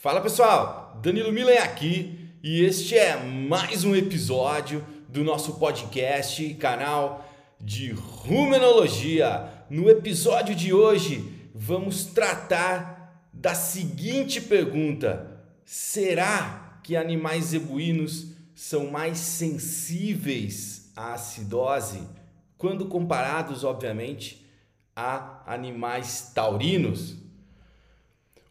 Fala pessoal, Danilo Milen aqui e este é mais um episódio do nosso podcast, canal de Rumenologia. No episódio de hoje vamos tratar da seguinte pergunta: será que animais zebuínos são mais sensíveis à acidose quando comparados, obviamente, a animais taurinos?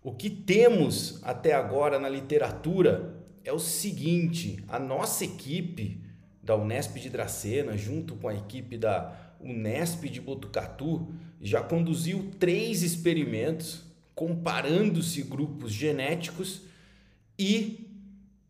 O que temos até agora na literatura é o seguinte: a nossa equipe da Unesp de Dracena, junto com a equipe da Unesp de Botucatu, já conduziu três experimentos comparando-se grupos genéticos e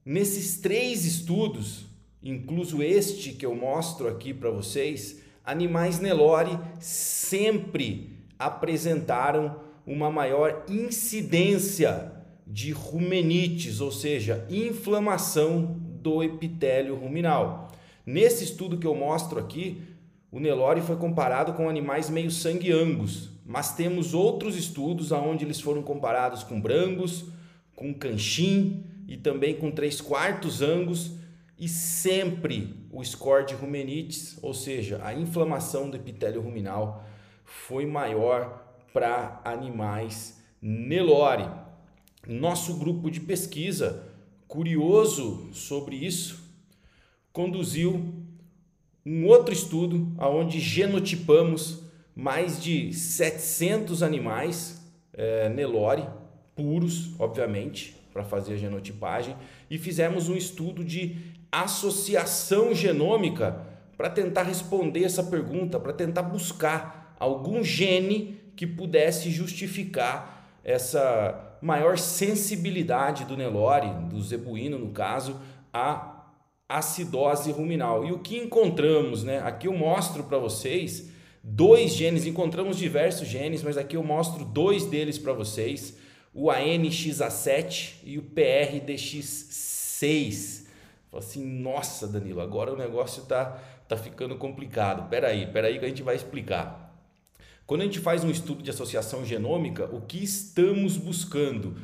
nesses três estudos, incluso este que eu mostro aqui para vocês, animais Nelore sempre apresentaram uma maior incidência de rumenites, ou seja, inflamação do epitélio ruminal. Nesse estudo que eu mostro aqui, o Nelore foi comparado com animais meio sangue angus, mas temos outros estudos onde eles foram comparados com brangos, com canchim e também com 3 quartos angus e sempre o score de rumenites, ou seja, a inflamação do epitélio ruminal foi maior para animais Nelore. Nosso grupo de pesquisa, curioso sobre isso, conduziu um outro estudo onde genotipamos mais de 700 animais é, Nelore, puros, obviamente, para fazer a genotipagem, e fizemos um estudo de associação genômica para tentar responder essa pergunta, para tentar buscar algum gene que pudesse justificar essa maior sensibilidade do Nelore, do zebuíno no caso, à acidose ruminal. E o que encontramos, né? Aqui eu mostro para vocês dois genes, encontramos diversos genes, mas aqui eu mostro dois deles para vocês, o ANXA7 e o PRDX6. Fala assim, nossa Danilo, agora o negócio tá, tá ficando complicado. Peraí, peraí que a gente vai explicar. Quando a gente faz um estudo de associação genômica, o que estamos buscando?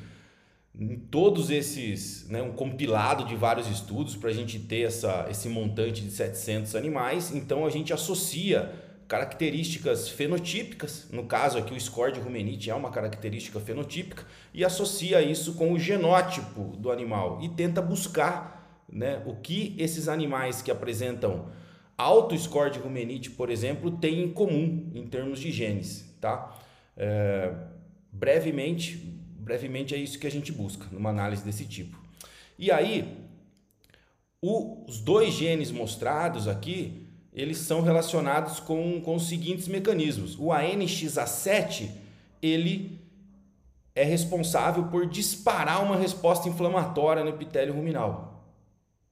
Em todos esses, né, um compilado de vários estudos para a gente ter essa, esse montante de 700 animais, então a gente associa características fenotípicas, no caso aqui o score de Rumenite é uma característica fenotípica, e associa isso com o genótipo do animal e tenta buscar né, o que esses animais que apresentam alto score de rumenite, por exemplo, tem em comum em termos de genes, tá? É, brevemente, brevemente é isso que a gente busca numa análise desse tipo. E aí, o, os dois genes mostrados aqui, eles são relacionados com, com os seguintes mecanismos. O ANXA7, ele é responsável por disparar uma resposta inflamatória no epitélio ruminal.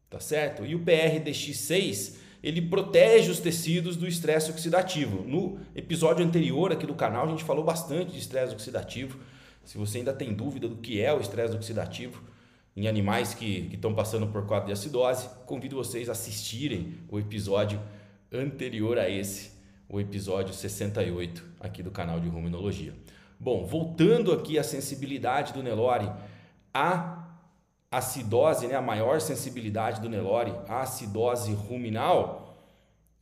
Tá certo? E o PRDX6 ele protege os tecidos do estresse oxidativo. No episódio anterior aqui do canal a gente falou bastante de estresse oxidativo. Se você ainda tem dúvida do que é o estresse oxidativo em animais que estão passando por quadro de acidose, convido vocês a assistirem o episódio anterior a esse, o episódio 68 aqui do canal de Ruminologia. Bom, voltando aqui à sensibilidade do Nelore a acidose, né, a maior sensibilidade do Nelore, a acidose ruminal,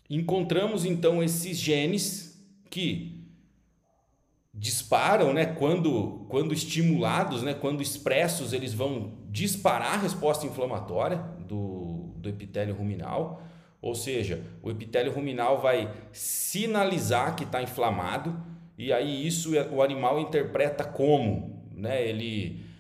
encontramos então esses genes que disparam, né, quando, quando estimulados, né, quando expressos, eles vão disparar a resposta inflamatória do, do epitélio ruminal, ou seja, o epitélio ruminal vai sinalizar que está inflamado e aí isso o animal interpreta como, né, ele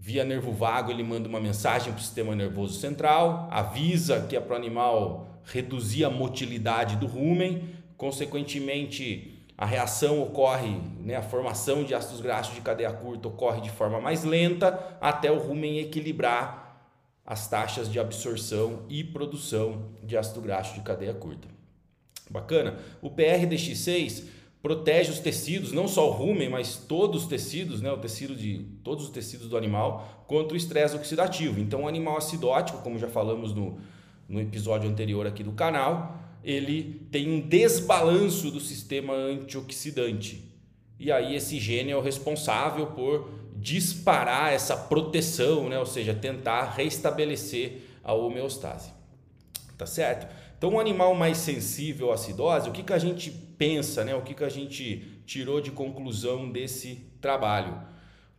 Via nervo vago, ele manda uma mensagem para o sistema nervoso central, avisa que é para o animal reduzir a motilidade do rumen, consequentemente a reação ocorre, né, a formação de ácidos graxos de cadeia curta ocorre de forma mais lenta até o rumen equilibrar as taxas de absorção e produção de ácido graxo de cadeia curta. Bacana? O PRDX6 protege os tecidos, não só o rumen, mas todos os tecidos, né, o tecido de todos os tecidos do animal contra o estresse oxidativo. Então, o animal acidótico, como já falamos no, no episódio anterior aqui do canal, ele tem um desbalanço do sistema antioxidante. E aí esse gene é o responsável por disparar essa proteção, né? ou seja, tentar restabelecer a homeostase. Tá certo? Então, um animal mais sensível à acidose, o que, que a gente pensa, né? o que, que a gente tirou de conclusão desse trabalho?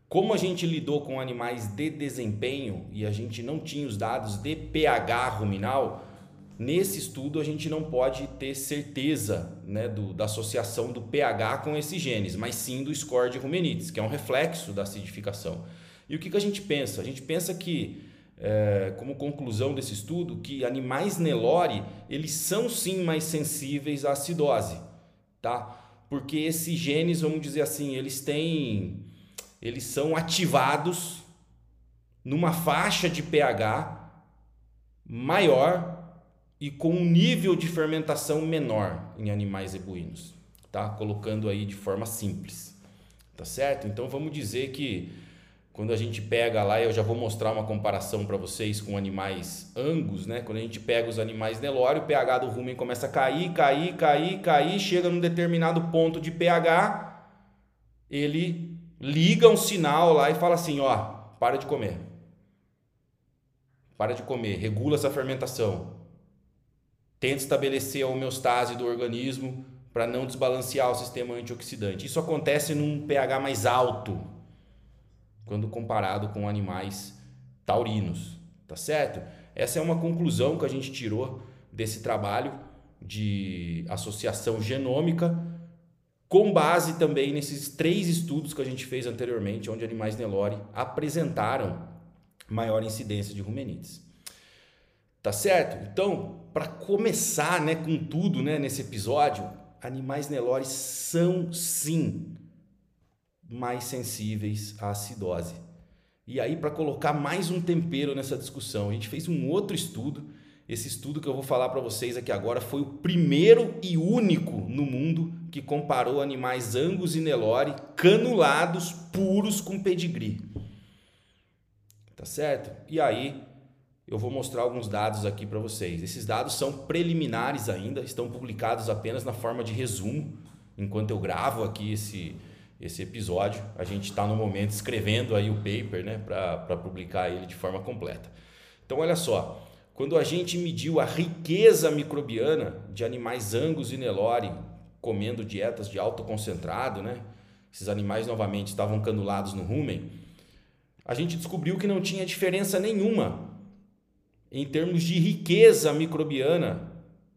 Como a gente lidou com animais de desempenho e a gente não tinha os dados de pH ruminal, Nesse estudo, a gente não pode ter certeza né, do, da associação do pH com esses genes, mas sim do score de rumenites, que é um reflexo da acidificação. E o que, que a gente pensa? A gente pensa que, é, como conclusão desse estudo, que animais Nelore, eles são sim mais sensíveis à acidose, tá? Porque esses genes, vamos dizer assim, eles têm, eles são ativados numa faixa de pH maior e com um nível de fermentação menor em animais ebuínos, tá? Colocando aí de forma simples, tá certo? Então vamos dizer que quando a gente pega lá, eu já vou mostrar uma comparação para vocês com animais angus, né? Quando a gente pega os animais Nelore, o pH do rumen começa a cair, cair, cair, cair, chega num determinado ponto de pH, ele liga um sinal lá e fala assim, ó, para de comer. Para de comer, regula essa fermentação tenta estabelecer a homeostase do organismo para não desbalancear o sistema antioxidante. Isso acontece num pH mais alto quando comparado com animais taurinos, tá certo? Essa é uma conclusão que a gente tirou desse trabalho de associação genômica com base também nesses três estudos que a gente fez anteriormente, onde animais Nelore apresentaram maior incidência de rumenites. Tá certo? Então, para começar, né, com tudo, né, nesse episódio, animais Nelore são sim mais sensíveis à acidose. E aí para colocar mais um tempero nessa discussão, a gente fez um outro estudo. Esse estudo que eu vou falar para vocês aqui agora foi o primeiro e único no mundo que comparou animais Angus e Nelore canulados puros com pedigree. Tá certo? E aí eu vou mostrar alguns dados aqui para vocês. Esses dados são preliminares ainda, estão publicados apenas na forma de resumo. Enquanto eu gravo aqui esse, esse episódio, a gente está no momento escrevendo aí o paper né, para publicar ele de forma completa. Então, olha só, quando a gente mediu a riqueza microbiana de animais Angus e Nelore comendo dietas de alto concentrado, né? esses animais novamente estavam canulados no rumen, a gente descobriu que não tinha diferença nenhuma em termos de riqueza microbiana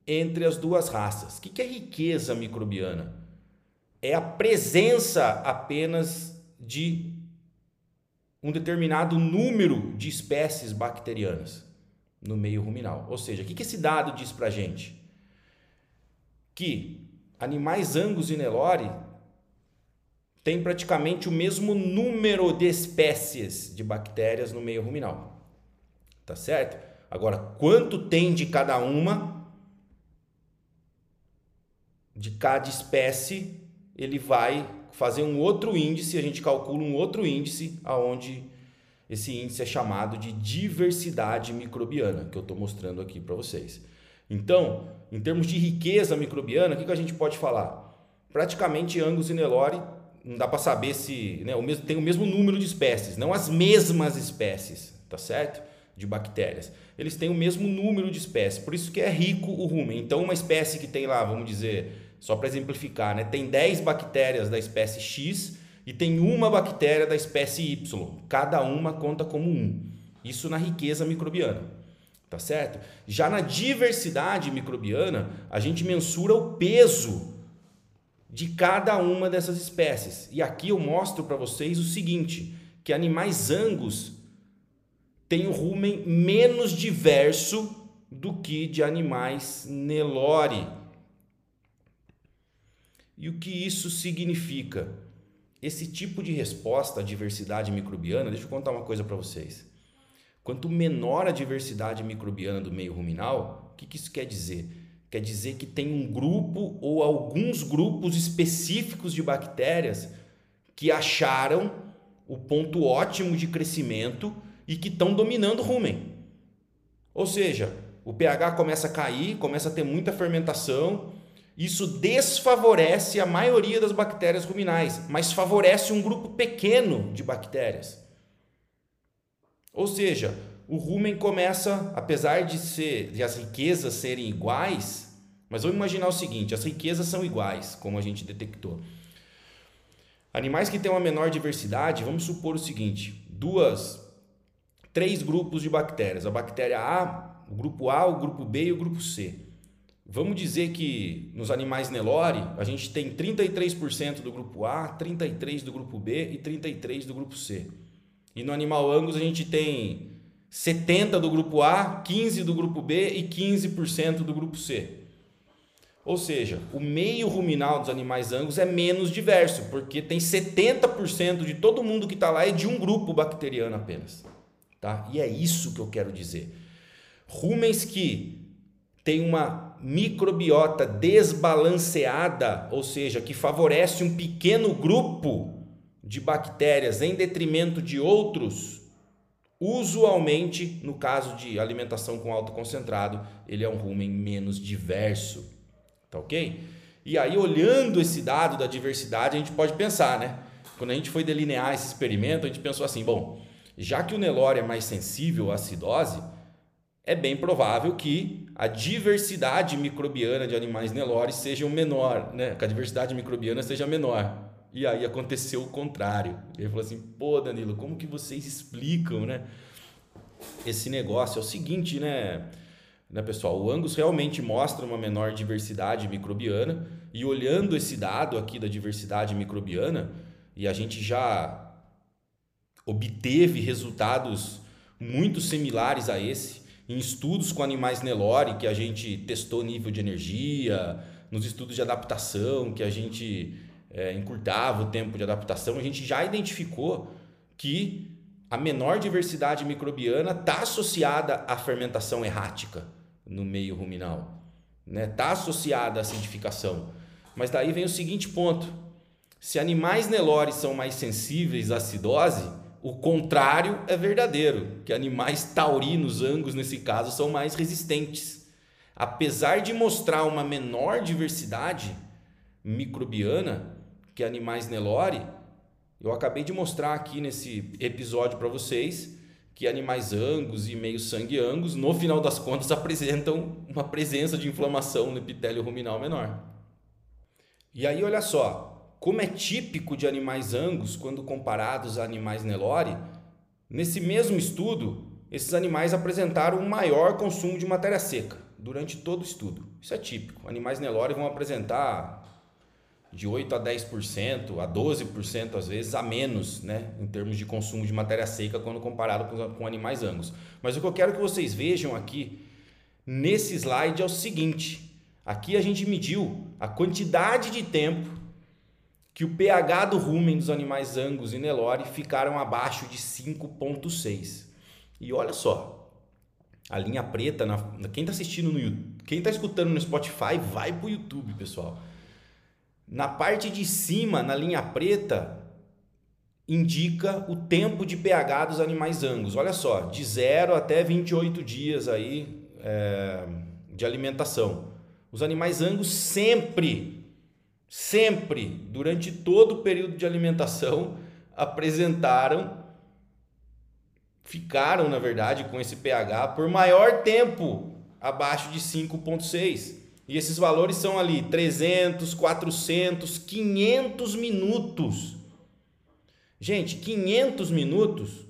entre as duas raças. O que é riqueza microbiana? É a presença apenas de um determinado número de espécies bacterianas no meio ruminal. Ou seja, o que esse dado diz para gente? Que animais Angus e Nelore têm praticamente o mesmo número de espécies de bactérias no meio ruminal. Tá certo? Agora, quanto tem de cada uma, de cada espécie, ele vai fazer um outro índice, a gente calcula um outro índice, aonde esse índice é chamado de diversidade microbiana, que eu estou mostrando aqui para vocês. Então, em termos de riqueza microbiana, o que, que a gente pode falar? Praticamente Angus e Nelore, não dá para saber se né, o mesmo, tem o mesmo número de espécies, não as mesmas espécies, tá certo? de bactérias. Eles têm o mesmo número de espécies, por isso que é rico o rumen. Então, uma espécie que tem lá, vamos dizer, só para exemplificar, né, tem 10 bactérias da espécie X e tem uma bactéria da espécie Y. Cada uma conta como um. Isso na riqueza microbiana. Tá certo? Já na diversidade microbiana, a gente mensura o peso de cada uma dessas espécies. E aqui eu mostro para vocês o seguinte, que animais angus tem o rumen menos diverso do que de animais Nelore. E o que isso significa? Esse tipo de resposta à diversidade microbiana, deixa eu contar uma coisa para vocês. Quanto menor a diversidade microbiana do meio ruminal, o que, que isso quer dizer? Quer dizer que tem um grupo ou alguns grupos específicos de bactérias que acharam o ponto ótimo de crescimento e que estão dominando o rumen. Ou seja, o pH começa a cair, começa a ter muita fermentação Isso desfavorece a maioria das bactérias ruminais, mas favorece um grupo pequeno de bactérias. Ou seja, o rumen começa, apesar de ser de as riquezas serem iguais, mas vamos imaginar o seguinte: as riquezas são iguais, como a gente detectou. Animais que têm uma menor diversidade, vamos supor o seguinte: duas, três grupos de bactérias, a bactéria A, o grupo A, o grupo B e o grupo C. Vamos dizer que nos animais Nelore a gente tem 33% do grupo A, 33% do grupo B e 33% do grupo C. E no animal Angus a gente tem 70% do grupo A, 15% do grupo B e 15% do grupo C. Ou seja, o meio ruminal dos animais Angus é menos diverso, porque tem 70% de todo mundo que está lá é de um grupo bacteriano apenas. Tá? E é isso que eu quero dizer. Rumens que têm uma microbiota desbalanceada, ou seja, que favorece um pequeno grupo de bactérias em detrimento de outros, usualmente, no caso de alimentação com alto concentrado, ele é um rumen menos diverso. Tá ok? E aí, olhando esse dado da diversidade, a gente pode pensar, né? Quando a gente foi delinear esse experimento, a gente pensou assim: bom, já que o Nelore é mais sensível à acidose, é bem provável que a diversidade microbiana de animais Nelore seja menor, né? que a diversidade microbiana seja menor. E aí aconteceu o contrário. Ele falou assim: pô, Danilo, como que vocês explicam né? esse negócio? É o seguinte, né, né, pessoal? O Angus realmente mostra uma menor diversidade microbiana, e olhando esse dado aqui da diversidade microbiana, e a gente já obteve resultados muito similares a esse em estudos com animais Nelore, que a gente testou nível de energia, nos estudos de adaptação, que a gente é, encurtava o tempo de adaptação, a gente já identificou que a menor diversidade microbiana está associada à fermentação errática no meio ruminal. Está né? Tá associada à acidificação. Mas daí vem o seguinte ponto: se animais Nelore são mais sensíveis à acidose, o contrário é verdadeiro, que animais taurinos, angus nesse caso, são mais resistentes. Apesar de mostrar uma menor diversidade microbiana que animais Nelore, eu acabei de mostrar aqui nesse episódio para vocês que animais angus e meio sangue angus, no final das contas, apresentam uma presença de inflamação no epitélio ruminal menor. E aí, olha só, como é típico de animais angus quando comparados a animais Nelore, nesse mesmo estudo, esses animais apresentaram um maior consumo de matéria seca durante todo o estudo. Isso é típico. Animais Nelore vão apresentar de 8 a 10%, a 12% às vezes a menos, né, em termos de consumo de matéria seca quando comparado com, com animais angus. Mas o que eu quero que vocês vejam aqui nesse slide é o seguinte: aqui a gente mediu a quantidade de tempo que o pH do rumen dos animais Angus e Nelore ficaram abaixo de 5.6. E olha só, a linha preta, na, quem está assistindo no quem está escutando no Spotify, vai para o YouTube, pessoal. Na parte de cima, na linha preta, indica o tempo de pH dos animais Angus. Olha só, de 0 até 28 dias aí é, de alimentação. Os animais Angus sempre sempre, durante todo o período de alimentação, apresentaram, ficaram, na verdade, com esse pH por maior tempo abaixo de 5,6. E esses valores são ali 300, 400, 500 minutos. Gente, 500 minutos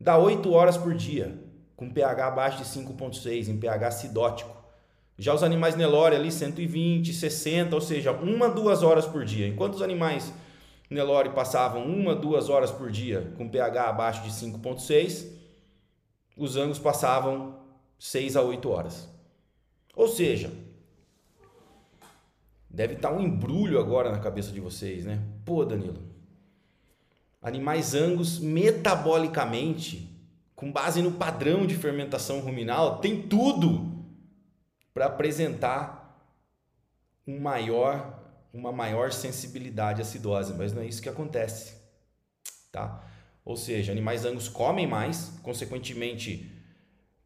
dá 8 horas por dia, com pH abaixo de 5,6, em pH acidótico. Já os animais Nelore ali 120, 60, ou seja, uma, duas horas por dia. Enquanto os animais Nelore passavam uma, duas horas por dia com pH abaixo de 5,6, os Angus passavam 6 a 8 horas. Ou seja, deve estar um embrulho agora na cabeça de vocês, né? Pô, Danilo, animais Angus metabolicamente, com base no padrão de fermentação ruminal, tem tudo para apresentar um maior, uma maior sensibilidade à acidose, mas não é isso que acontece, tá? Ou seja, animais angus comem mais, consequentemente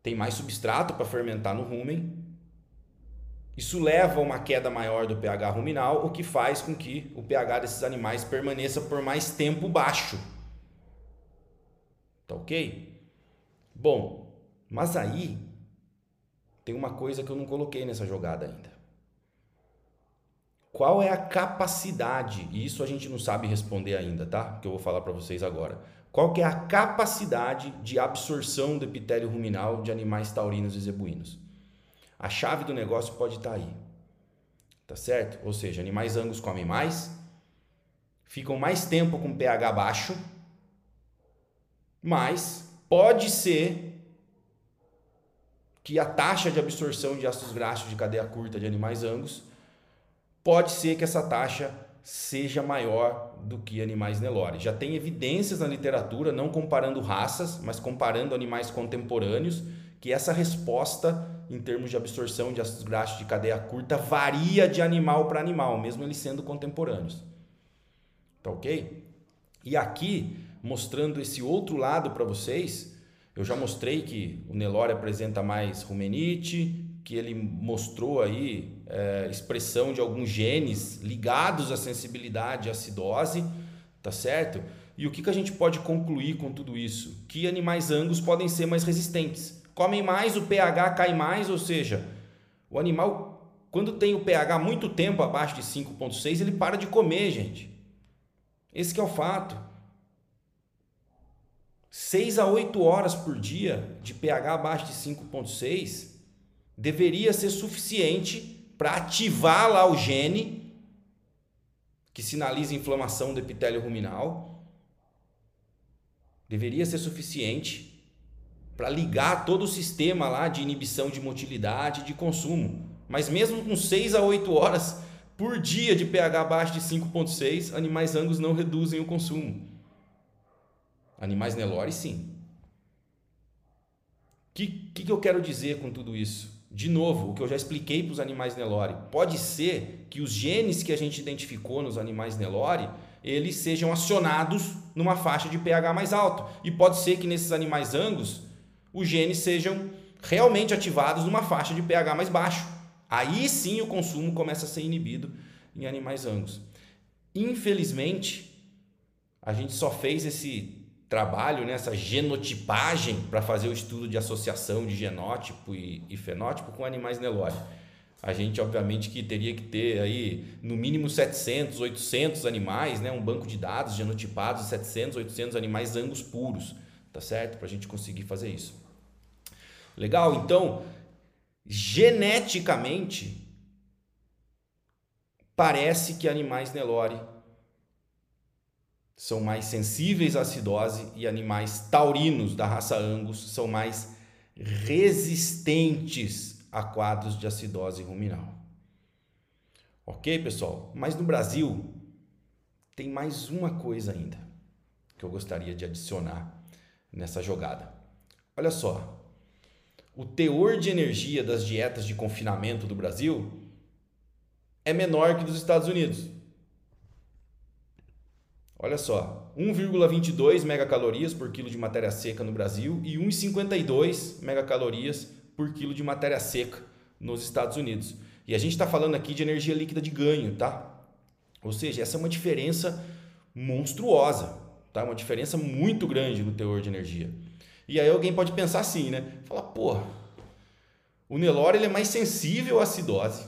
tem mais substrato para fermentar no rumen, Isso leva a uma queda maior do pH ruminal, o que faz com que o pH desses animais permaneça por mais tempo baixo. Tá ok? Bom, mas aí tem uma coisa que eu não coloquei nessa jogada ainda. Qual é a capacidade? E isso a gente não sabe responder ainda, tá? Que eu vou falar para vocês agora. Qual que é a capacidade de absorção do epitélio ruminal de animais taurinos e zebuínos? A chave do negócio pode estar tá aí. Tá certo? Ou seja, animais angus comem mais, ficam mais tempo com pH baixo, mas pode ser que a taxa de absorção de ácidos graxos de cadeia curta de animais angus pode ser que essa taxa seja maior do que animais Nelore. Já tem evidências na literatura, não comparando raças, mas comparando animais contemporâneos, que essa resposta em termos de absorção de ácidos graxos de cadeia curta varia de animal para animal, mesmo eles sendo contemporâneos. Tá ok? E aqui, mostrando esse outro lado para vocês, eu já mostrei que o Nelore apresenta mais rumenite, que ele mostrou aí é, expressão de alguns genes ligados à sensibilidade à acidose, tá certo? E o que, que a gente pode concluir com tudo isso? Que animais angus podem ser mais resistentes. Comem mais, o pH cai mais, ou seja, o animal, quando tem o pH muito tempo abaixo de 5,6, ele para de comer, gente. Esse é o fato. 6 a 8 horas por dia de pH abaixo de 5,6 deveria ser suficiente para ativar lá o gene que sinaliza inflamação do epitélio ruminal. Deveria ser suficiente para ligar todo o sistema lá de inibição de motilidade e de consumo. Mas mesmo com 6 a 8 horas por dia de pH abaixo de 5,6, animais angus não reduzem o consumo. Animais Nelore, sim. O que, que, que eu quero dizer com tudo isso? De novo, o que eu já expliquei para os animais Nelore. Pode ser que os genes que a gente identificou nos animais Nelore, eles sejam acionados numa faixa de pH mais alto. E pode ser que nesses animais angus, os genes sejam realmente ativados numa faixa de pH mais baixo. Aí sim o consumo começa a ser inibido em animais angus. Infelizmente, a gente só fez esse trabalho nessa genotipagem para fazer o estudo de associação de genótipo e, e fenótipo com animais Nelore. A gente, obviamente, que teria que ter aí no mínimo 700, 800 animais, né? um banco de dados genotipados, 700, 800 animais angus puros, tá certo? Para a gente conseguir fazer isso. Legal? Então, geneticamente, parece que animais Nelore são mais sensíveis à acidose e animais taurinos da raça Angus são mais resistentes a quadros de acidose ruminal. Ok, pessoal? Mas no Brasil tem mais uma coisa ainda que eu gostaria de adicionar nessa jogada. Olha só, o teor de energia das dietas de confinamento do Brasil é menor que dos Estados Unidos. Olha só, 1,22 megacalorias por quilo de matéria seca no Brasil e 1,52 megacalorias por quilo de matéria seca nos Estados Unidos. E a gente está falando aqui de energia líquida de ganho, tá? Ou seja, essa é uma diferença monstruosa, tá? Uma diferença muito grande no teor de energia. E aí alguém pode pensar assim, né? Fala, pô, o Nelore ele é mais sensível à acidose.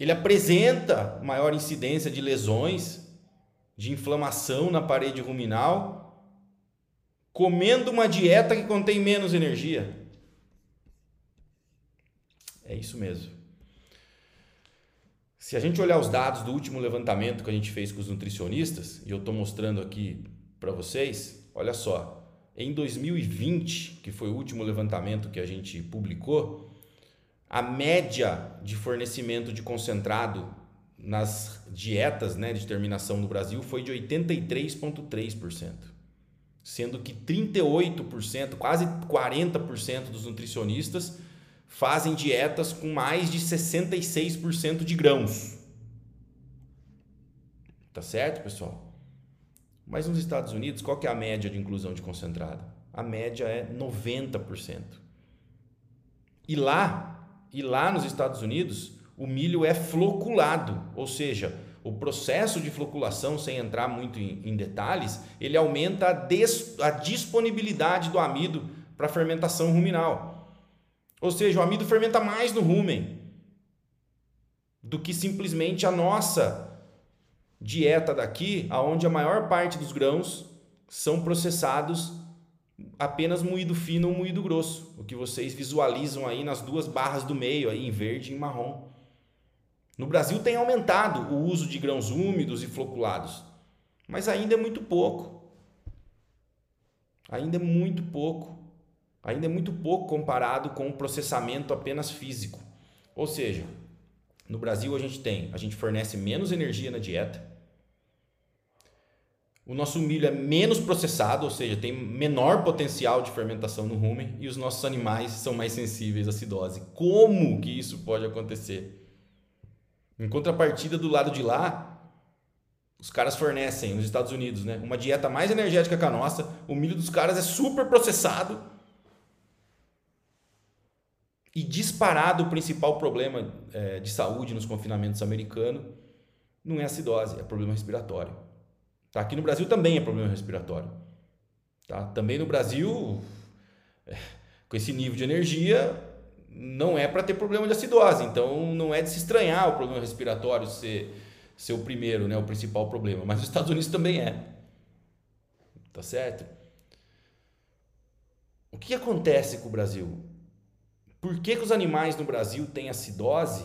Ele apresenta maior incidência de lesões de inflamação na parede ruminal, comendo uma dieta que contém menos energia. É isso mesmo. Se a gente olhar os dados do último levantamento que a gente fez com os nutricionistas, e eu estou mostrando aqui para vocês, olha só, em 2020, que foi o último levantamento que a gente publicou, a média de fornecimento de concentrado nas dietas né, de terminação no Brasil foi de 83,3%, sendo que 38%, quase 40% dos nutricionistas fazem dietas com mais de 66% de grãos. Tá certo, pessoal? Mas nos Estados Unidos, qual que é a média de inclusão de concentrado? A média é 90%. E lá e lá nos Estados Unidos o milho é floculado, ou seja, o processo de floculação, sem entrar muito em, em detalhes, ele aumenta a, a disponibilidade do amido para fermentação ruminal. Ou seja, o amido fermenta mais no rumen do que simplesmente a nossa dieta daqui, aonde a maior parte dos grãos são processados apenas moído fino ou moído grosso, o que vocês visualizam aí nas duas barras do meio, aí em verde e em marrom. No Brasil tem aumentado o uso de grãos úmidos e floculados, mas ainda é muito pouco. Ainda é muito pouco. Ainda é muito pouco comparado com o processamento apenas físico. Ou seja, no Brasil a gente tem, a gente fornece menos energia na dieta, o nosso milho é menos processado, ou seja, tem menor potencial de fermentação no rumen e os nossos animais são mais sensíveis à acidose. Como que isso pode acontecer? Em contrapartida, do lado de lá, os caras fornecem, nos Estados Unidos, né, uma dieta mais energética que a nossa, o milho dos caras é super processado e disparado o principal problema é, de saúde nos confinamentos americanos não é acidose, é problema respiratório. Tá? Aqui no Brasil também é problema respiratório. Tá? Também no Brasil, é, com esse nível de energia, não é para ter problema de acidose. Então, não é de se estranhar o problema respiratório ser, ser o primeiro, né? o principal problema. Mas nos Estados Unidos também é. Tá certo? O que acontece com o Brasil? Por que, que os animais no Brasil têm acidose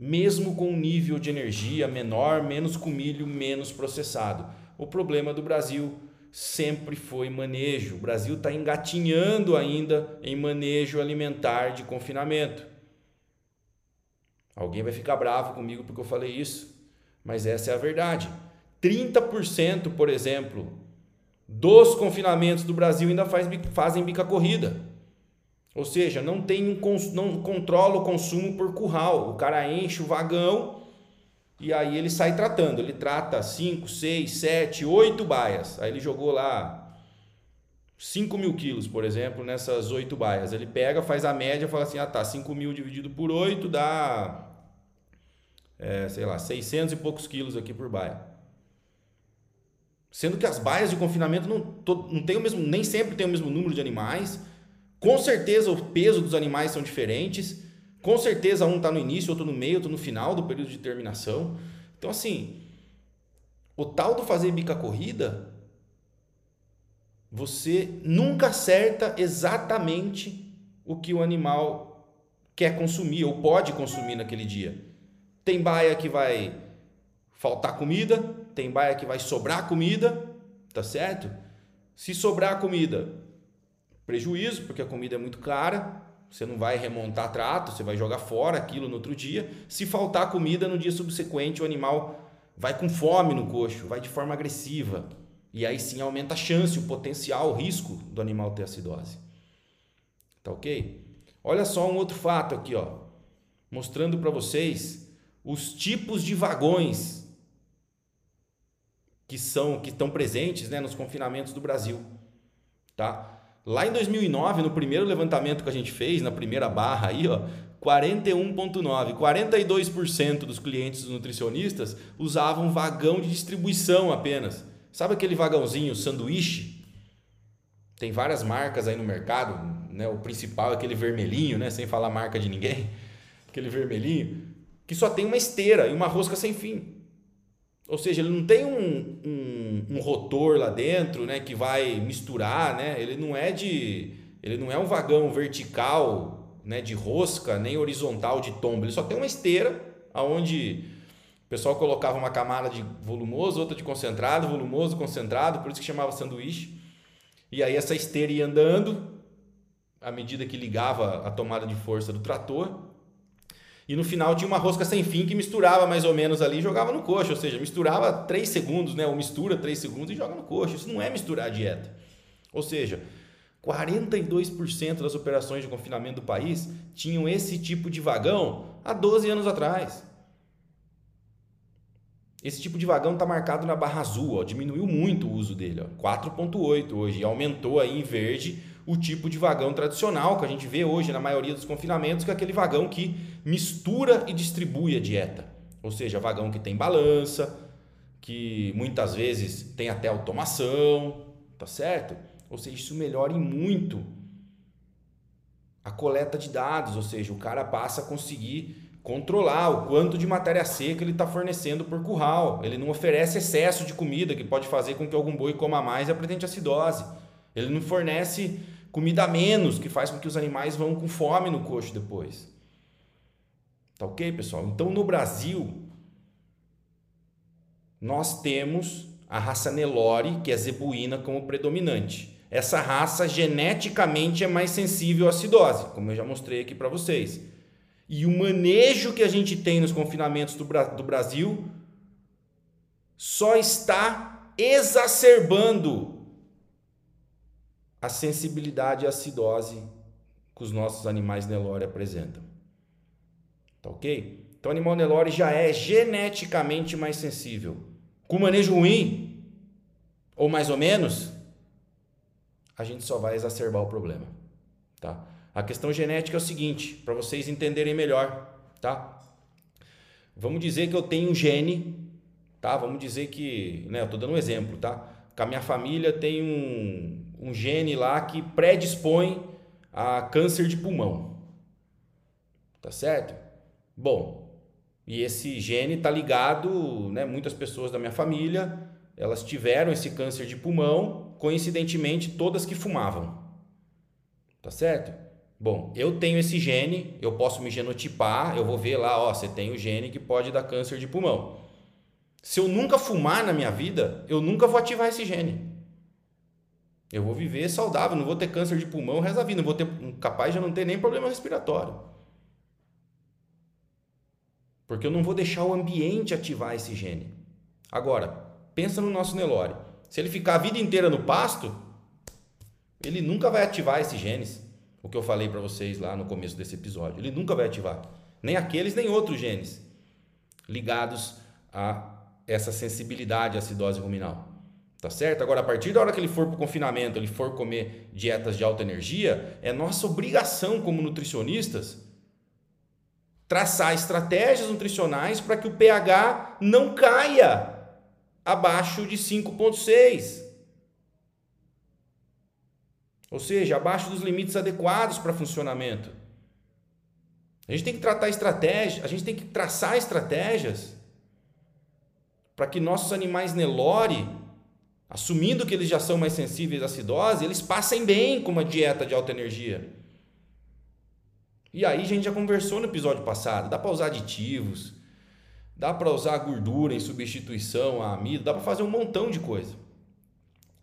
mesmo com um nível de energia menor, menos com milho, menos processado. O problema do Brasil sempre foi manejo. O Brasil está engatinhando ainda em manejo alimentar de confinamento. Alguém vai ficar bravo comigo porque eu falei isso, mas essa é a verdade. 30%, por exemplo, dos confinamentos do Brasil ainda faz, fazem bica corrida. Ou seja, não tem um não controla o consumo por curral. O cara enche o vagão e aí ele sai tratando. Ele trata 5, 6, 7, 8 baias. Aí ele jogou lá 5 mil quilos, por exemplo, nessas 8 baias. Ele pega, faz a média fala assim: ah tá, 5 mil dividido por 8 dá, é, sei lá, 600 e poucos quilos aqui por baia. Sendo que as baias de confinamento não, não tem o mesmo, nem sempre tem o mesmo número de animais com certeza o peso dos animais são diferentes. Com certeza um está no início, outro no meio, outro no final do período de terminação. Então, assim, o tal do fazer bica corrida, você nunca acerta exatamente o que o animal quer consumir ou pode consumir naquele dia. Tem baia que vai faltar comida, tem baia que vai sobrar comida, tá certo? Se sobrar comida, prejuízo, porque a comida é muito cara, você não vai remontar trato, você vai jogar fora aquilo no outro dia. Se faltar comida no dia subsequente, o animal vai com fome no coxo, vai de forma agressiva. E aí sim aumenta a chance, o potencial, o risco do animal ter acidose. Tá ok? Olha só um outro fato aqui, ó, mostrando para vocês os tipos de vagões que são que estão presentes, né, nos confinamentos do Brasil, tá? Lá em 2009, no primeiro levantamento que a gente fez, na primeira barra aí, ó, 41,9%, 42% dos clientes dos nutricionistas usavam vagão de distribuição apenas. Sabe aquele vagãozinho sanduíche? Tem várias marcas aí no mercado, né? O principal é aquele vermelhinho, né? Sem falar marca de ninguém. Aquele vermelhinho que só tem uma esteira e uma rosca sem fim. Ou seja, ele não tem um, um, um, rotor lá dentro, né, que vai misturar, né? Ele não é de, ele não é um vagão vertical, né, de rosca, nem horizontal de tombo. Ele só tem uma esteira, aonde o pessoal colocava uma camada de volumoso, outra de concentrado, volumoso, concentrado, por isso que chamava sanduíche. E aí essa esteira ia andando à medida que ligava a tomada de força do trator e no final tinha uma rosca sem fim que misturava mais ou menos ali e jogava no coxo. Ou seja, misturava 3 segundos, né? Ou mistura 3 segundos e joga no coxo. Isso não é misturar a dieta. Ou seja, 42% das operações de confinamento do país tinham esse tipo de vagão há 12 anos atrás. Esse tipo de vagão está marcado na barra azul, ó, diminuiu muito o uso dele, 4.8 hoje, aumentou aí em verde o tipo de vagão tradicional que a gente vê hoje na maioria dos confinamentos, que é aquele vagão que mistura e distribui a dieta. Ou seja, vagão que tem balança, que muitas vezes tem até automação, tá certo? Ou seja, isso melhora muito a coleta de dados, ou seja, o cara passa a conseguir controlar o quanto de matéria seca ele está fornecendo por curral. Ele não oferece excesso de comida que pode fazer com que algum boi coma mais e apresente acidose. Ele não fornece comida a menos que faz com que os animais vão com fome no coxo depois. Tá ok, pessoal? Então no Brasil nós temos a raça Nelore, que é zebuína, como predominante. Essa raça geneticamente é mais sensível à acidose, como eu já mostrei aqui para vocês. E o manejo que a gente tem nos confinamentos do, do Brasil só está exacerbando a sensibilidade à acidose que os nossos animais Nelore apresentam. Tá ok? Então, o animal Nelore já é geneticamente mais sensível. Com manejo ruim, ou mais ou menos, a gente só vai exacerbar o problema, tá? A questão genética é o seguinte, para vocês entenderem melhor, tá? Vamos dizer que eu tenho um gene, tá? Vamos dizer que, né, eu tô dando um exemplo, tá? Que a minha família tem um, um gene lá que predispõe a câncer de pulmão. Tá certo? Bom, e esse gene tá ligado, né, muitas pessoas da minha família, elas tiveram esse câncer de pulmão coincidentemente, todas que fumavam. Tá certo? Bom, eu tenho esse gene, eu posso me genotipar, eu vou ver lá, ó, você tem o gene que pode dar câncer de pulmão. Se eu nunca fumar na minha vida, eu nunca vou ativar esse gene. Eu vou viver saudável, não vou ter câncer de pulmão o resto da vida, não vou ter capaz de não ter nem problema respiratório. Porque eu não vou deixar o ambiente ativar esse gene. Agora, pensa no nosso Nelore. Se ele ficar a vida inteira no pasto, ele nunca vai ativar esses genes. O que eu falei para vocês lá no começo desse episódio. Ele nunca vai ativar. Nem aqueles, nem outros genes ligados a essa sensibilidade à acidose ruminal. Tá certo? Agora, a partir da hora que ele for para o confinamento, ele for comer dietas de alta energia, é nossa obrigação como nutricionistas traçar estratégias nutricionais para que o pH não caia abaixo de 5,6. Ou seja, abaixo dos limites adequados para funcionamento. A gente tem que tratar estratégias, a gente tem que traçar estratégias para que nossos animais Nelore, assumindo que eles já são mais sensíveis à acidose, eles passem bem com uma dieta de alta energia. E aí a gente já conversou no episódio passado, dá para usar aditivos, Dá para usar gordura em substituição a amido, dá para fazer um montão de coisa.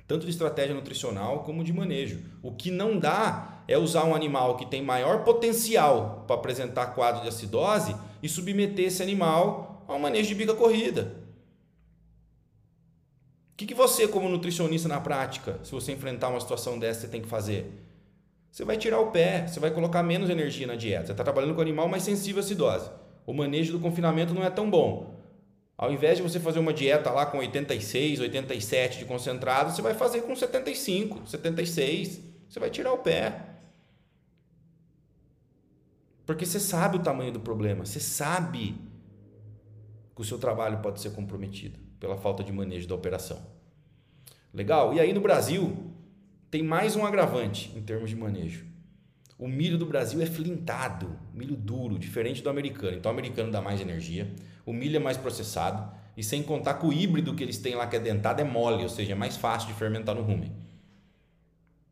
Tanto de estratégia nutricional como de manejo. O que não dá é usar um animal que tem maior potencial para apresentar quadro de acidose e submeter esse animal a um manejo de bica corrida. O que, que você, como nutricionista na prática, se você enfrentar uma situação dessa, você tem que fazer? Você vai tirar o pé, você vai colocar menos energia na dieta. Você está trabalhando com animal mais sensível à acidose o manejo do confinamento não é tão bom. Ao invés de você fazer uma dieta lá com 86, 87 de concentrado, você vai fazer com 75, 76. Você vai tirar o pé. Porque você sabe o tamanho do problema, você sabe que o seu trabalho pode ser comprometido pela falta de manejo da operação. Legal? E aí no Brasil tem mais um agravante em termos de manejo. O milho do Brasil é flintado, milho duro, diferente do americano. Então o americano dá mais energia, o milho é mais processado e sem contar que o híbrido que eles têm lá que é dentado é mole, ou seja, é mais fácil de fermentar no rumen.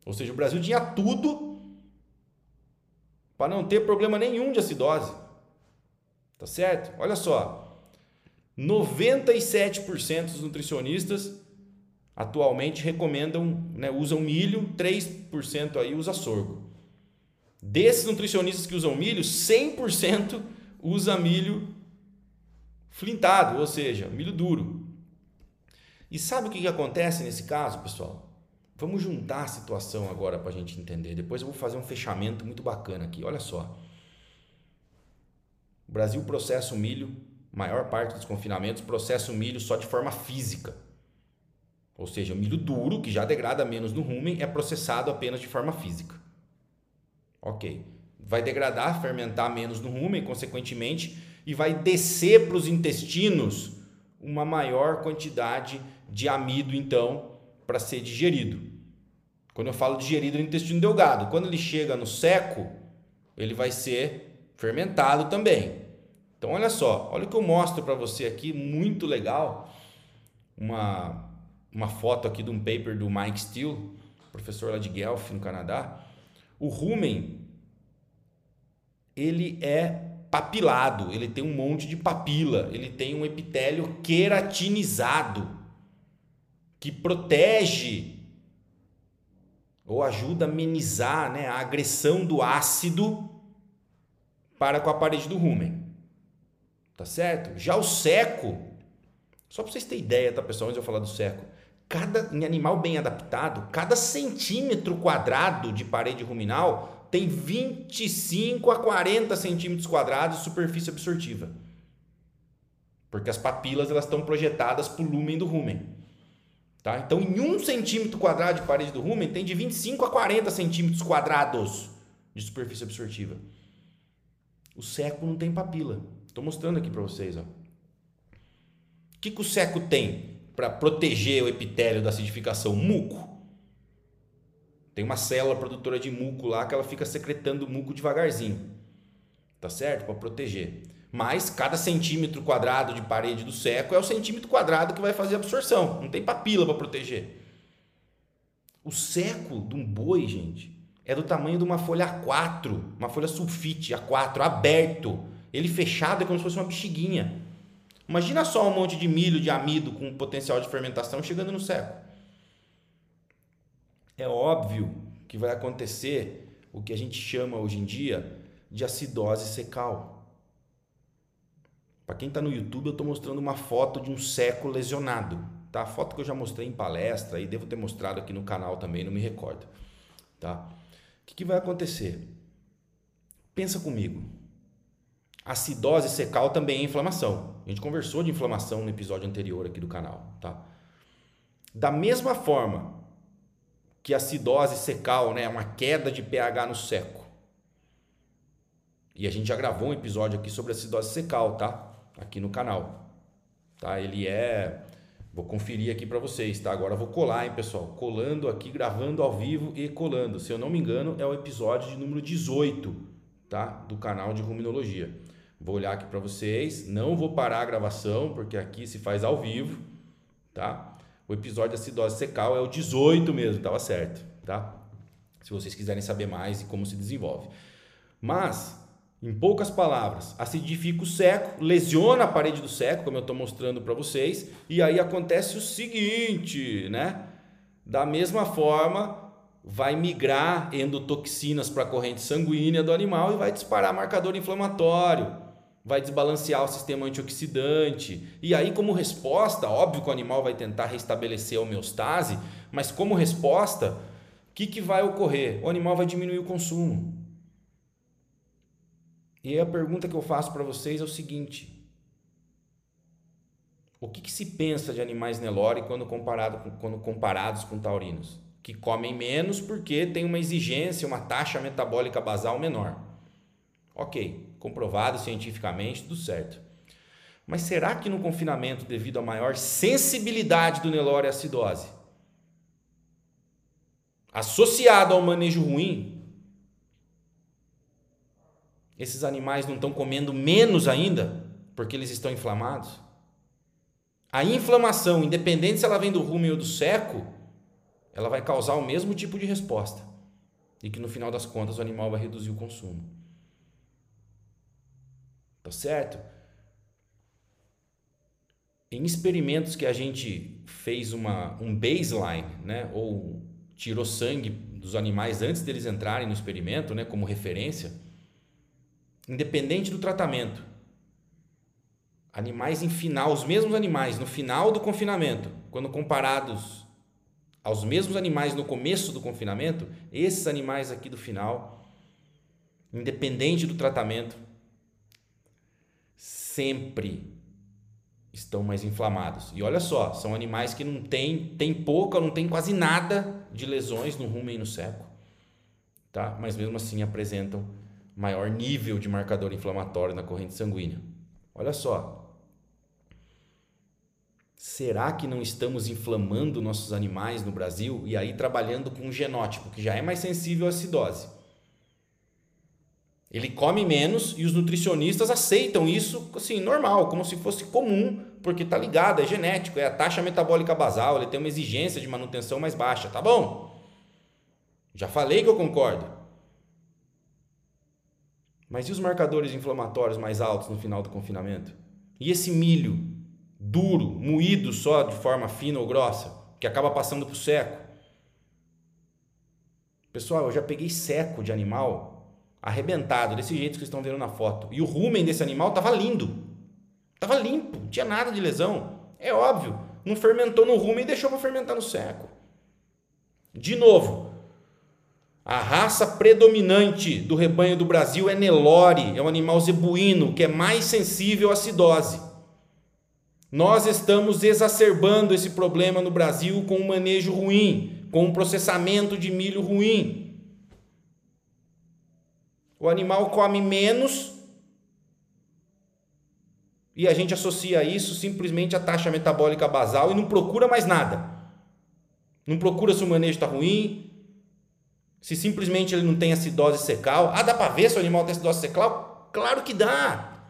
Ou seja, o Brasil tinha tudo para não ter problema nenhum de acidose. Tá certo? Olha só. 97% dos nutricionistas atualmente recomendam, né, usam milho, 3% aí usa sorgo. Desses nutricionistas que usam milho, 100% usa milho flintado, ou seja, milho duro. E sabe o que, que acontece nesse caso, pessoal? Vamos juntar a situação agora para a gente entender. Depois eu vou fazer um fechamento muito bacana aqui. Olha só. O Brasil processa o milho, maior parte dos confinamentos processa o milho só de forma física. Ou seja, o milho duro, que já degrada menos no rumen, é processado apenas de forma física. Ok. Vai degradar, fermentar menos no rumen, consequentemente, e vai descer para os intestinos uma maior quantidade de amido, então, para ser digerido. Quando eu falo digerido no intestino delgado, quando ele chega no seco, ele vai ser fermentado também. Então, olha só, olha o que eu mostro para você aqui, muito legal. Uma, uma foto aqui de um paper do Mike Steele, professor lá de Guelph, no Canadá. O rumen, ele é papilado, ele tem um monte de papila, ele tem um epitélio queratinizado que protege ou ajuda a amenizar né, a agressão do ácido para com a parede do rumen. Tá certo? Já o seco, só para vocês terem ideia, tá pessoal, antes de eu falar do seco, cada em animal bem adaptado, cada centímetro quadrado de parede ruminal tem 25 a 40 centímetros quadrados de superfície absortiva. Porque as papilas elas estão projetadas para o lumen do rumen. Tá? Então, em um centímetro quadrado de parede do rumen, tem de 25 a 40 centímetros quadrados de superfície absortiva. O seco não tem papila. Estou mostrando aqui para vocês. Ó. O que, que o seco tem para proteger o epitélio da acidificação? Muco. Tem uma célula produtora de muco lá que ela fica secretando muco devagarzinho. Tá certo? Para proteger. Mas cada centímetro quadrado de parede do seco é o centímetro quadrado que vai fazer a absorção. Não tem papila para proteger. O seco de um boi, gente, é do tamanho de uma folha A4, uma folha sulfite A4, aberto. Ele fechado é como se fosse uma bexiguinha. Imagina só um monte de milho de amido com potencial de fermentação chegando no seco. É óbvio que vai acontecer o que a gente chama hoje em dia de acidose secal. Para quem está no YouTube, eu estou mostrando uma foto de um seco lesionado. Tá? A foto que eu já mostrei em palestra e devo ter mostrado aqui no canal também, não me recordo. Tá? O que, que vai acontecer? Pensa comigo. Acidose secal também é inflamação. A gente conversou de inflamação no episódio anterior aqui do canal, tá? Da mesma forma que a acidose secal, né, é uma queda de pH no seco. E a gente já gravou um episódio aqui sobre acidose secal, tá? Aqui no canal. Tá? Ele é Vou conferir aqui para vocês, tá? Agora vou colar, hein, pessoal? Colando aqui, gravando ao vivo e colando. Se eu não me engano, é o episódio de número 18, tá? Do canal de Ruminologia. Vou olhar aqui para vocês, não vou parar a gravação, porque aqui se faz ao vivo, tá? O episódio da acidose secal é o 18 mesmo, estava certo, tá? Se vocês quiserem saber mais e como se desenvolve. Mas, em poucas palavras, acidifica o seco, lesiona a parede do seco, como eu estou mostrando para vocês, e aí acontece o seguinte, né? Da mesma forma, vai migrar endotoxinas para a corrente sanguínea do animal e vai disparar marcador inflamatório vai desbalancear o sistema antioxidante. E aí, como resposta, óbvio que o animal vai tentar restabelecer a homeostase, mas como resposta, o que, que vai ocorrer? O animal vai diminuir o consumo. E a pergunta que eu faço para vocês é o seguinte: o que, que se pensa de animais Nelore quando, comparado com, quando comparados com taurinos? Que comem menos porque tem uma exigência, uma taxa metabólica basal menor. Ok, comprovado cientificamente, tudo certo. Mas será que no confinamento, devido à maior sensibilidade do Nelore à acidose, associado ao manejo ruim, esses animais não estão comendo menos ainda porque eles estão inflamados? A inflamação, independente se ela vem do rumen ou do seco, ela vai causar o mesmo tipo de resposta. E que no final das contas o animal vai reduzir o consumo. Tá certo? Em experimentos que a gente fez uma, um baseline, né, ou tirou sangue dos animais antes deles entrarem no experimento, né, como referência, independente do tratamento, animais em final, os mesmos animais no final do confinamento, quando comparados aos mesmos animais no começo do confinamento, esses animais aqui do final, independente do tratamento, sempre estão mais inflamados. E olha só, são animais que não têm, tem pouca, não tem quase nada de lesões no rumen e no seco, tá? Mas mesmo assim apresentam maior nível de marcador inflamatório na corrente sanguínea. Olha só. Será que não estamos inflamando nossos animais no Brasil e aí trabalhando com um genótipo que já é mais sensível à acidose? Ele come menos e os nutricionistas aceitam isso assim, normal, como se fosse comum, porque está ligado, é genético, é a taxa metabólica basal, ele tem uma exigência de manutenção mais baixa, tá bom? Já falei que eu concordo. Mas e os marcadores inflamatórios mais altos no final do confinamento? E esse milho duro, moído só de forma fina ou grossa, que acaba passando para o seco? Pessoal, eu já peguei seco de animal arrebentado, desse jeito que vocês estão vendo na foto. E o rumen desse animal estava lindo. Estava limpo, não tinha nada de lesão. É óbvio, não fermentou no rumen e deixou para fermentar no seco. De novo, a raça predominante do rebanho do Brasil é Nelore, é um animal zebuíno que é mais sensível à acidose. Nós estamos exacerbando esse problema no Brasil com um manejo ruim, com um processamento de milho ruim. O animal come menos e a gente associa isso simplesmente à taxa metabólica basal e não procura mais nada. Não procura se o manejo está ruim, se simplesmente ele não tem acidose secal. Ah, dá para ver se o animal tem acidose secal? Claro que dá.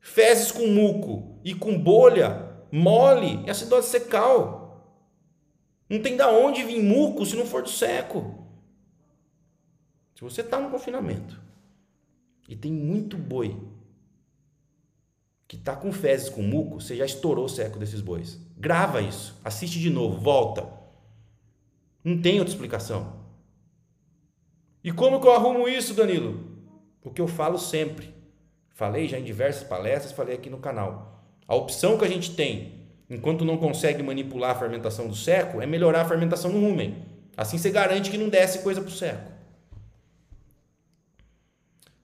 Fezes com muco e com bolha mole é acidose secal. Não tem da onde vir muco se não for do seco. Se você está no confinamento e tem muito boi que está com fezes com muco, você já estourou o seco desses bois. Grava isso, assiste de novo, volta. Não tem outra explicação. E como que eu arrumo isso, Danilo? O que eu falo sempre. Falei já em diversas palestras, falei aqui no canal. A opção que a gente tem, enquanto não consegue manipular a fermentação do seco, é melhorar a fermentação no rumen. Assim você garante que não desce coisa para o seco.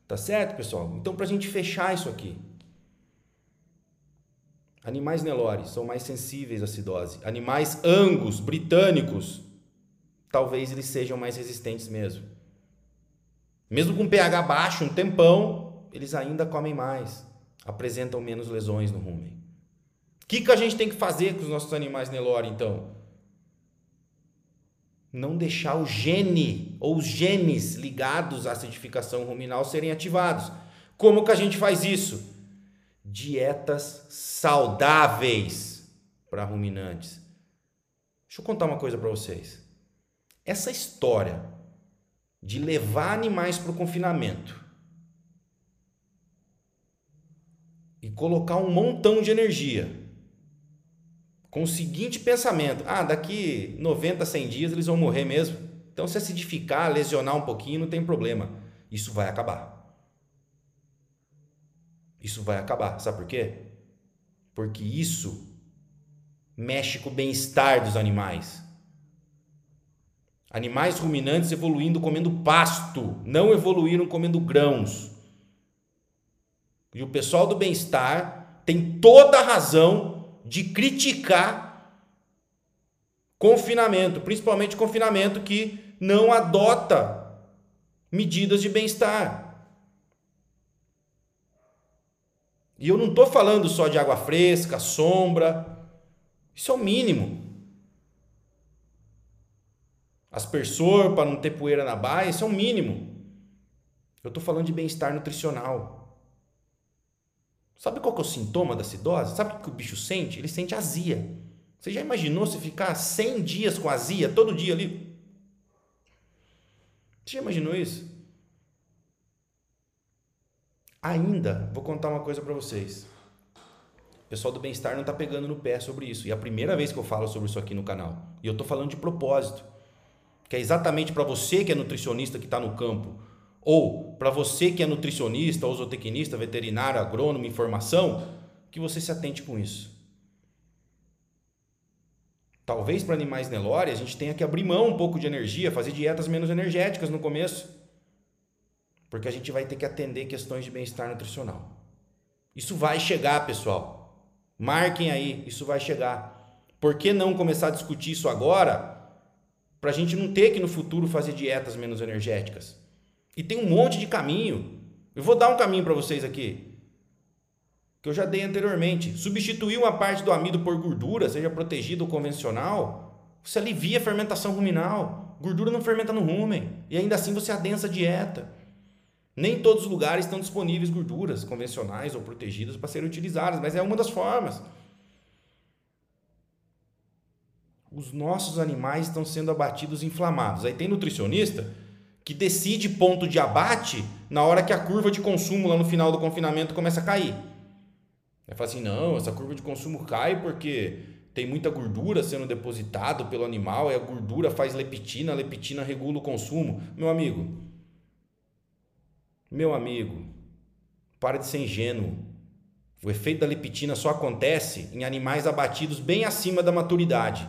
Tá certo, pessoal? Então, para a gente fechar isso aqui. Animais Nelore são mais sensíveis à acidose. Animais Angus, britânicos, talvez eles sejam mais resistentes mesmo. Mesmo com pH baixo, um tempão, eles ainda comem mais, apresentam menos lesões no rumen. O que, que a gente tem que fazer com os nossos animais Nelore, então? Não deixar o gene ou os genes ligados à acidificação ruminal serem ativados. Como que a gente faz isso? Dietas saudáveis para ruminantes. Deixa eu contar uma coisa para vocês. Essa história de levar animais para o confinamento e colocar um montão de energia com o seguinte pensamento: ah, daqui 90, 100 dias eles vão morrer mesmo. Então, se acidificar, lesionar um pouquinho, não tem problema. Isso vai acabar. Isso vai acabar. Sabe por quê? Porque isso mexe com o bem-estar dos animais. Animais ruminantes evoluindo comendo pasto, não evoluíram comendo grãos. E o pessoal do bem-estar tem toda a razão de criticar confinamento, principalmente confinamento que não adota medidas de bem-estar. E eu não estou falando só de água fresca, sombra, isso é o mínimo. Aspersor para não ter poeira na baia, isso é o mínimo. Eu estou falando de bem-estar nutricional. Sabe qual que é o sintoma da acidose? Sabe o que o bicho sente? Ele sente azia. Você já imaginou se ficar 100 dias com azia, todo dia ali? Você já imaginou isso? Ainda, vou contar uma coisa para vocês. O pessoal do bem-estar não está pegando no pé sobre isso. E é a primeira vez que eu falo sobre isso aqui no canal. E eu estou falando de propósito. Que é exatamente para você que é nutricionista que está no campo ou para você que é nutricionista, ou zootecnista, veterinário, agrônomo, informação, que você se atente com isso. Talvez para animais Nelore a gente tenha que abrir mão um pouco de energia, fazer dietas menos energéticas no começo, porque a gente vai ter que atender questões de bem-estar nutricional. Isso vai chegar, pessoal. Marquem aí, isso vai chegar. Por que não começar a discutir isso agora? Para a gente não ter que no futuro fazer dietas menos energéticas. E tem um monte de caminho. Eu vou dar um caminho para vocês aqui. Que eu já dei anteriormente. Substituir uma parte do amido por gordura, seja protegido ou convencional, você alivia a fermentação ruminal. Gordura não fermenta no rumen. E ainda assim você adensa a dieta. Nem todos os lugares estão disponíveis gorduras convencionais ou protegidas para serem utilizadas, mas é uma das formas. Os nossos animais estão sendo abatidos inflamados. Aí tem nutricionista que decide ponto de abate na hora que a curva de consumo lá no final do confinamento começa a cair. Aí fala assim: não, essa curva de consumo cai porque tem muita gordura sendo depositada pelo animal, e a gordura faz leptina, a leptina regula o consumo. Meu amigo, meu amigo, para de ser ingênuo. O efeito da leptina só acontece em animais abatidos bem acima da maturidade.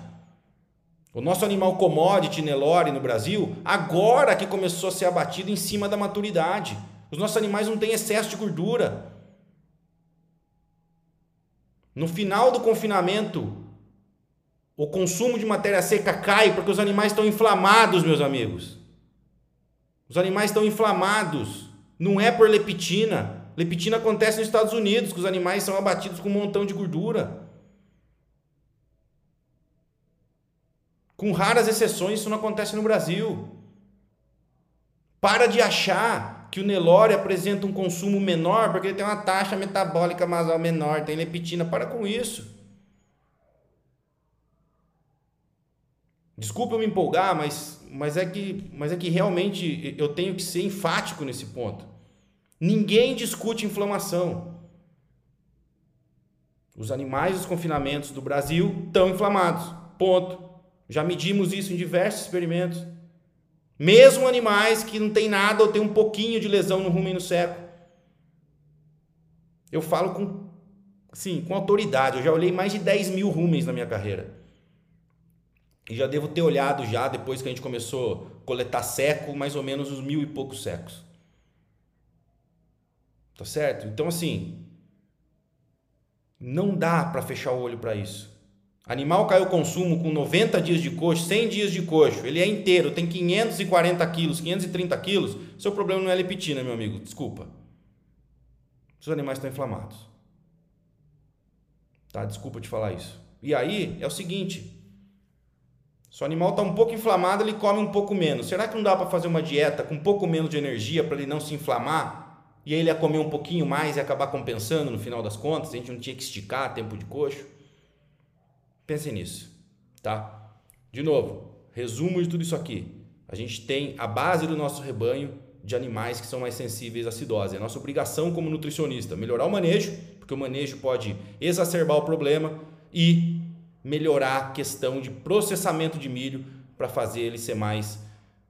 O nosso animal commodity Nelore no Brasil, agora que começou a ser abatido em cima da maturidade. Os nossos animais não têm excesso de gordura. No final do confinamento, o consumo de matéria seca cai porque os animais estão inflamados, meus amigos. Os animais estão inflamados. Não é por leptina. Leptina acontece nos Estados Unidos, que os animais são abatidos com um montão de gordura. Com raras exceções, isso não acontece no Brasil. Para de achar que o Nelore apresenta um consumo menor porque ele tem uma taxa metabólica menor, tem leptina. Para com isso. Desculpa eu me empolgar, mas, mas, é que, mas é que realmente eu tenho que ser enfático nesse ponto. Ninguém discute inflamação. Os animais dos confinamentos do Brasil estão inflamados. Ponto. Já medimos isso em diversos experimentos. Mesmo animais que não tem nada ou tem um pouquinho de lesão no rumo e no seco. Eu falo com, sim, com autoridade. Eu já olhei mais de 10 mil rumens na minha carreira. E já devo ter olhado já, depois que a gente começou a coletar seco, mais ou menos uns mil e poucos secos. Tá certo? Então, assim, não dá para fechar o olho para isso. Animal caiu consumo com 90 dias de coxo, 100 dias de coxo, ele é inteiro, tem 540 quilos, 530 quilos, seu problema não é leptina, meu amigo, desculpa. Os animais estão inflamados. Tá? Desculpa te falar isso. E aí é o seguinte: se o animal está um pouco inflamado, ele come um pouco menos. Será que não dá para fazer uma dieta com um pouco menos de energia para ele não se inflamar? E aí ele ia comer um pouquinho mais e acabar compensando no final das contas? A gente não tinha que esticar tempo de coxo? Pense nisso, tá? De novo, resumo de tudo isso aqui. A gente tem a base do nosso rebanho de animais que são mais sensíveis à acidose. É nossa obrigação como nutricionista melhorar o manejo, porque o manejo pode exacerbar o problema e melhorar a questão de processamento de milho para fazer ele ser mais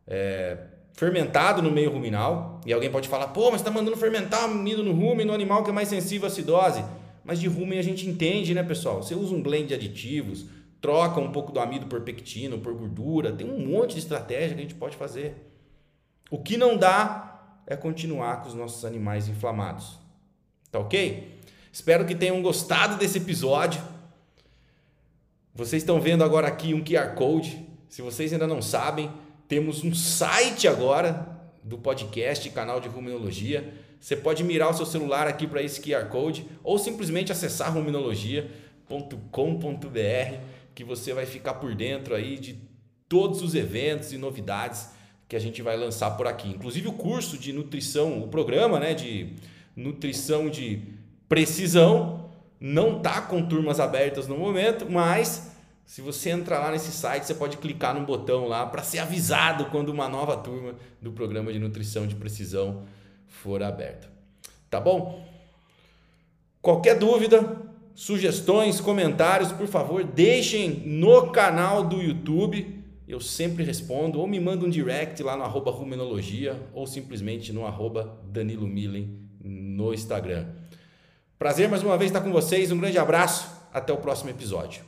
é, fermentado no meio ruminal. E alguém pode falar, pô, mas está mandando fermentar milho no rumen, no animal que é mais sensível à acidose. Mas de rumen a gente entende, né, pessoal? Você usa um blend de aditivos, troca um pouco do amido por pectina, por gordura, tem um monte de estratégia que a gente pode fazer. O que não dá é continuar com os nossos animais inflamados. Tá ok? Espero que tenham gostado desse episódio. Vocês estão vendo agora aqui um QR Code. Se vocês ainda não sabem, temos um site agora do podcast, canal de ruminologia. Você pode mirar o seu celular aqui para esse QR Code ou simplesmente acessar ruminologia.com.br que você vai ficar por dentro aí de todos os eventos e novidades que a gente vai lançar por aqui. Inclusive o curso de nutrição, o programa, né, de nutrição de precisão não tá com turmas abertas no momento, mas se você entrar lá nesse site, você pode clicar no botão lá para ser avisado quando uma nova turma do programa de nutrição de precisão for aberta. Tá bom? Qualquer dúvida, sugestões, comentários, por favor, deixem no canal do YouTube. Eu sempre respondo, ou me manda um direct lá no arroba Rumenologia, ou simplesmente no arroba Danilo Millen no Instagram. Prazer mais uma vez estar com vocês, um grande abraço, até o próximo episódio.